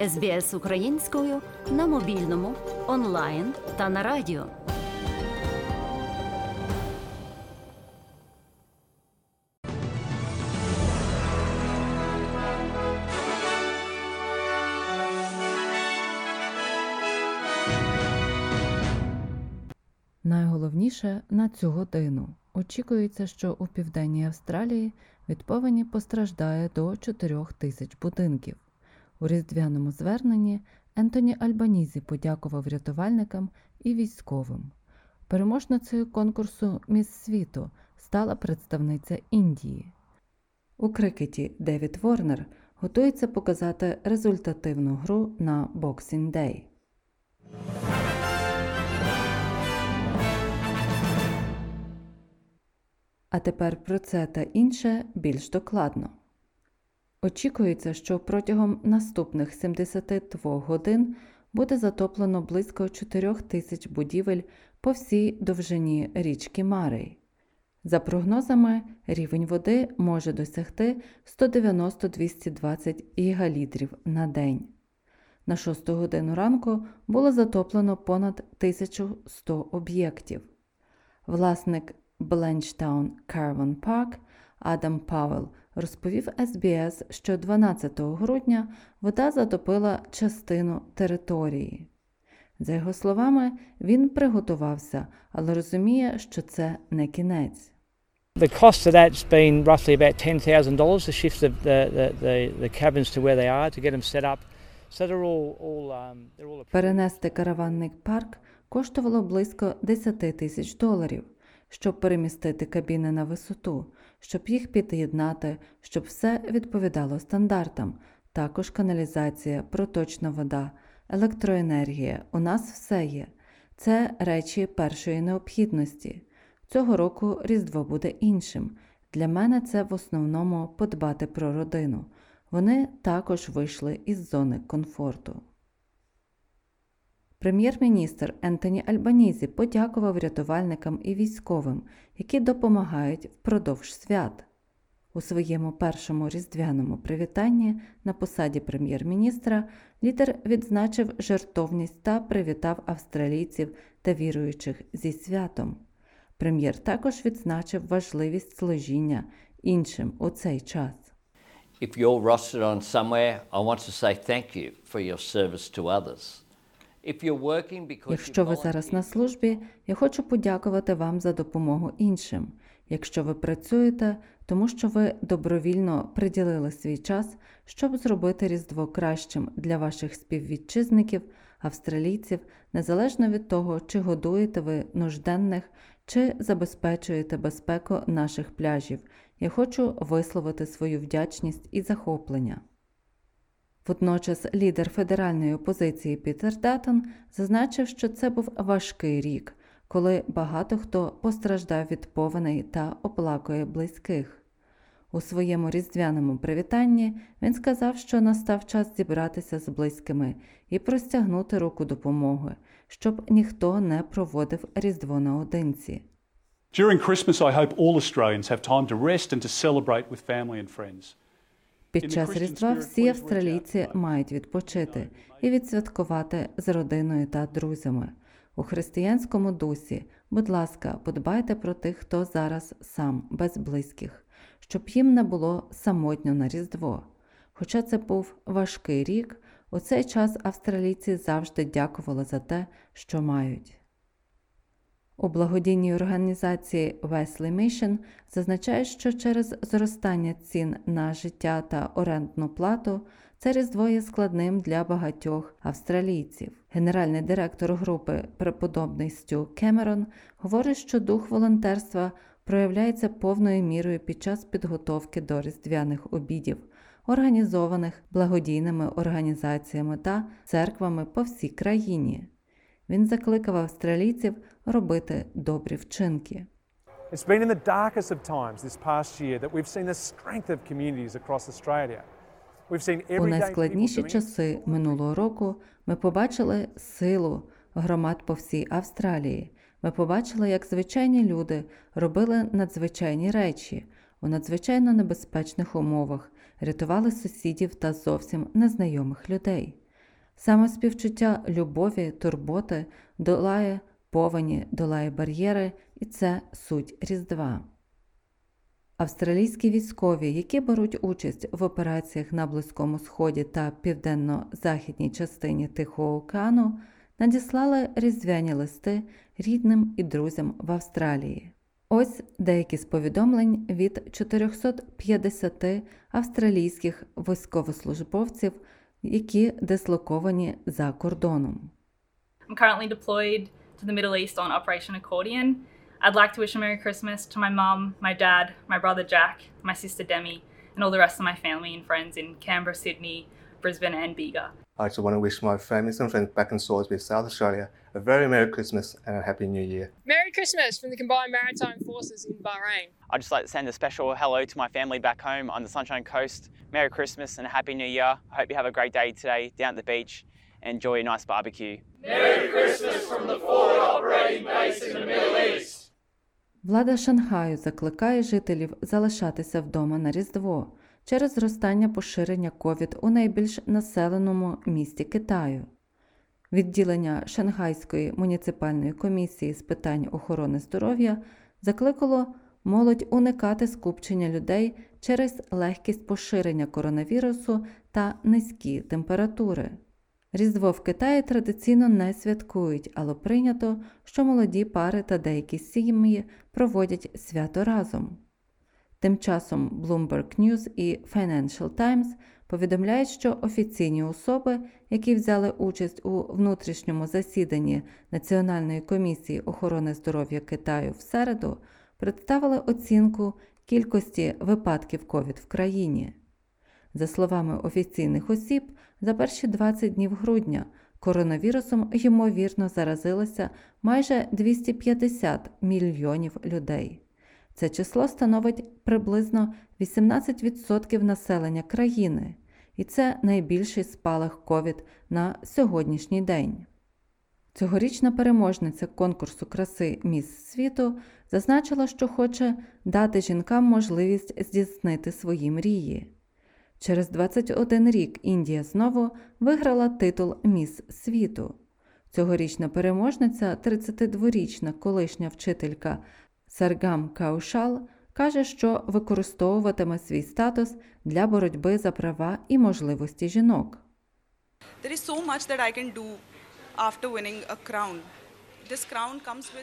СБС українською на мобільному, онлайн та на радіо. Найголовніше на цю годину очікується, що у південній Австралії від повені постраждає до 4 тисяч будинків. У різдвяному зверненні Ентоні Альбанізі подякував рятувальникам і військовим. Переможницею конкурсу Міс світу стала представниця Індії. У крикеті Девід Ворнер готується показати результативну гру на Boxing Day. А тепер про це та інше більш докладно. Очікується, що протягом наступних 72 годин буде затоплено близько 4 тисяч будівель по всій довжині річки Марей. За прогнозами, рівень води може досягти 190-220 гігалітрів на день. На 6 годину ранку було затоплено понад 1100 об'єктів. Власник Бленчтаун Caravan Park Адам Пауел розповів СБС, що 12 грудня вода затопила частину території. За його словами, він приготувався, але розуміє, що це не кінець. The cost of that's been roughly about $10,000 to shift the, the, the, the, cabins to where they are, to get them set up. So they're all, all, um, they're all Перенести караванний парк коштувало близько 10 тисяч доларів, щоб перемістити кабіни на висоту, щоб їх під'єднати, щоб все відповідало стандартам, також каналізація, проточна вода, електроенергія. У нас все є. Це речі першої необхідності. Цього року Різдво буде іншим. Для мене це в основному подбати про родину. Вони також вийшли із зони комфорту. Прем'єр-міністр Ентоні Альбанізі подякував рятувальникам і військовим, які допомагають впродовж свят. У своєму першому різдвяному привітанні на посаді прем'єр-міністра лідер відзначив жертовність та привітав австралійців та віруючих зі святом. Прем'єр також відзначив важливість служіння іншим у цей час. If you're rostered on somewhere, I want to say thank you for your service to others. If you're working because Якщо ви зараз на службі, я хочу подякувати вам за допомогу іншим. Якщо ви працюєте, тому що ви добровільно приділили свій час, щоб зробити Різдво кращим для ваших співвітчизників, австралійців, незалежно від того, чи годуєте ви нужденних, чи забезпечуєте безпеку наших пляжів, я хочу висловити свою вдячність і захоплення. Водночас лідер федеральної опозиції Пітер Даттон зазначив, що це був важкий рік, коли багато хто постраждав від повеней та оплакує близьких. У своєму різдвяному привітанні він сказав, що настав час зібратися з близькими і простягнути руку допомоги, щоб ніхто не проводив Різдво наодинці. During Christmas, I hope all Australians have time to rest and to celebrate with family and friends. Під час Різдва всі австралійці мають відпочити і відсвяткувати з родиною та друзями. У християнському дусі, будь ласка, подбайте про тих, хто зараз сам без близьких, щоб їм не було самотньо на Різдво. Хоча це був важкий рік, у цей час австралійці завжди дякували за те, що мають. У благодійній організації Wesley Mission зазначають, що через зростання цін на життя та орендну плату це різдво є складним для багатьох австралійців. Генеральний директор групи преподобний Стю Кемерон говорить, що дух волонтерства проявляється повною мірою під час підготовки до різдвяних обідів, організованих благодійними організаціями та церквами по всій країні. Він закликав австралійців робити добрі вчинки. It's been in the darkest of times this past year that we've seen the strength of communities across Australia. We've seen У найскладніші часи минулого року ми побачили силу громад по всій Австралії. Ми побачили, як звичайні люди робили надзвичайні речі у надзвичайно небезпечних умовах, рятували сусідів та зовсім незнайомих людей. Самоспівчуття любові, турботи долає повені, долає бар'єри, і це суть Різдва. Австралійські військові, які беруть участь в операціях на Близькому Сході та південно-західній частині Тихого океану, надіслали різдвяні листи рідним і друзям в Австралії. Ось деякі з повідомлень від 450 австралійських військовослужбовців, які дислоковані за кордоном. I'm currently deployed to the Middle East on Operation Accordion. I'd like to wish a Merry Christmas to my mum, my dad, my brother Jack, my sister Demi, and all the rest of my family and friends in Canberra, Sydney, Brisbane, and Bega. I also want to wish my families and friends back in Salisbury, South Australia, a very Merry Christmas and a Happy New Year. Merry Christmas from the Combined Maritime Forces in Bahrain. I'd just like to send a special hello to my family back home on the Sunshine Coast. Merry Christmas and a Happy New Year. I hope you have a great day today down at the beach and enjoy a nice barbecue. Влада Шанхаю закликає жителів залишатися вдома на Різдво Через зростання поширення ковід у найбільш населеному місті Китаю. Відділення Шанхайської муніципальної комісії з питань охорони здоров'я закликало молодь уникати скупчення людей через легкість поширення коронавірусу та низькі температури. Різдво в Китаї традиційно не святкують, але прийнято, що молоді пари та деякі сім'ї проводять свято разом. Тим часом Bloomberg News і Financial Times повідомляють, що офіційні особи, які взяли участь у внутрішньому засіданні Національної комісії охорони здоров'я Китаю в середу, представили оцінку кількості випадків ковід в країні. За словами офіційних осіб, за перші 20 днів грудня коронавірусом ймовірно заразилося майже 250 мільйонів людей. Це число становить приблизно 18% населення країни, і це найбільший спалах ковід на сьогоднішній день. Цьогорічна переможниця конкурсу краси Міс світу зазначила, що хоче дати жінкам можливість здійснити свої мрії. Через 21 рік Індія знову виграла титул Міс світу. Цьогорічна переможниця, 32-річна колишня вчителька Саргам Каушал, каже, що використовуватиме свій статус для боротьби за права і можливості жінок.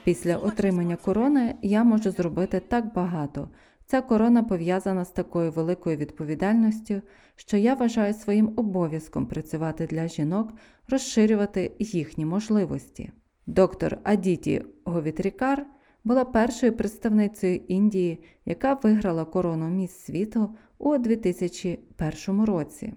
Після отримання корони я можу зробити так багато. Ця корона пов'язана з такою великою відповідальністю, що я вважаю своїм обов'язком працювати для жінок, розширювати їхні можливості. Доктор Адіті Говітрікар була першою представницею Індії, яка виграла корону міс світу у 2001 році.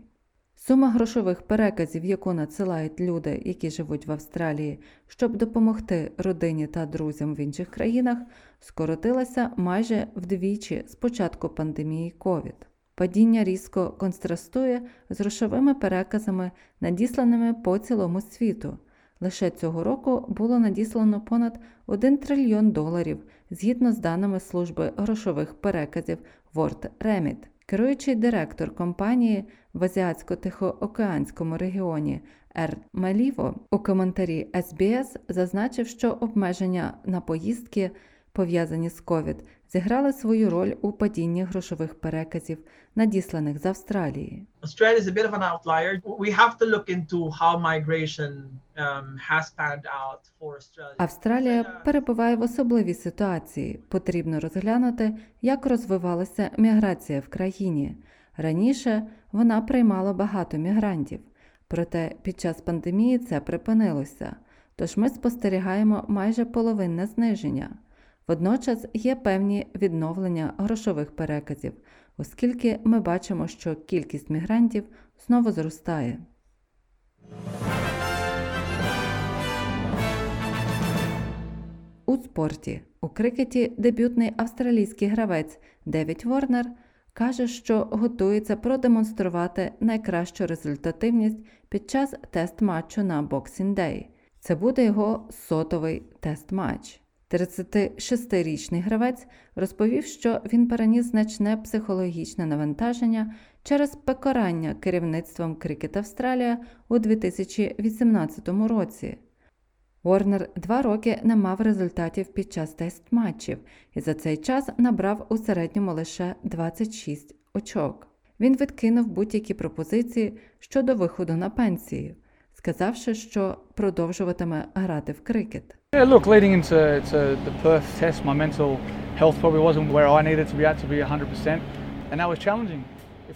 Сума грошових переказів, яку надсилають люди, які живуть в Австралії, щоб допомогти родині та друзям в інших країнах, скоротилася майже вдвічі з початку пандемії COVID. Падіння різко контрастує з грошовими переказами, надісланими по цілому світу. Лише цього року було надіслано понад 1 трильйон доларів згідно з даними служби грошових переказів World Remit. Керуючий директор компанії в Азіатсько-Тихоокеанському регіоні Р. Маліво у коментарі SBS зазначив, що обмеження на поїздки, пов'язані з COVID, зіграли свою роль у падінні грошових переказів, надісланих з Австралії. Australia is a bit of an outlier. We have to look into how migration um, has panned out for Australia. Австралія перебуває в особливій ситуації. Потрібно розглянути, як розвивалася міграція в країні. Раніше вона приймала багато мігрантів, проте під час пандемії це припинилося. Тож ми спостерігаємо майже половинне зниження. Водночас є певні відновлення грошових переказів, оскільки ми бачимо, що кількість мігрантів знову зростає. У спорті у крикеті дебютний австралійський гравець Девід Ворнер каже, що готується продемонструвати найкращу результативність під час тест-матчу на Boxing Day. Це буде його сотовий тест-матч. 36-річний гравець розповів, що він переніс значне психологічне навантаження через покарання керівництвом Крикет Австралія у 2018 році. Уорнер два роки не мав результатів під час тест-матчів і за цей час набрав у середньому лише 26 очок. Він відкинув будь-які пропозиції щодо виходу на пенсію, сказавши, що продовжуватиме грати в крикет. Yeah, look, leading into to the Perth test, my mental health probably wasn't where I needed to be at to be 100%, and that was challenging.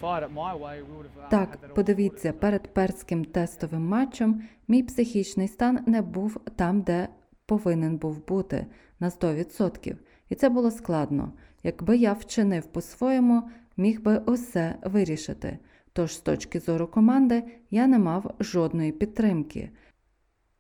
Uh, Так, подивіться, перед перським тестовим матчем мій психічний стан не був там, де повинен був бути на 100%. І це було складно. Якби я вчинив по-своєму, міг би усе вирішити. Тож, з точки зору команди, я не мав жодної підтримки.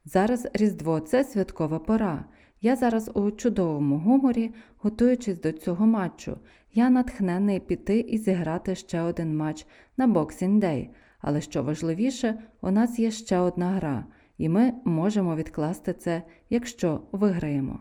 Зараз Різдво це святкова пора. Я зараз у чудовому гуморі, готуючись до цього матчу. Я натхнений піти і зіграти ще один матч на Boxing Day. Але що важливіше, у нас є ще одна гра, і ми можемо відкласти це, якщо виграємо.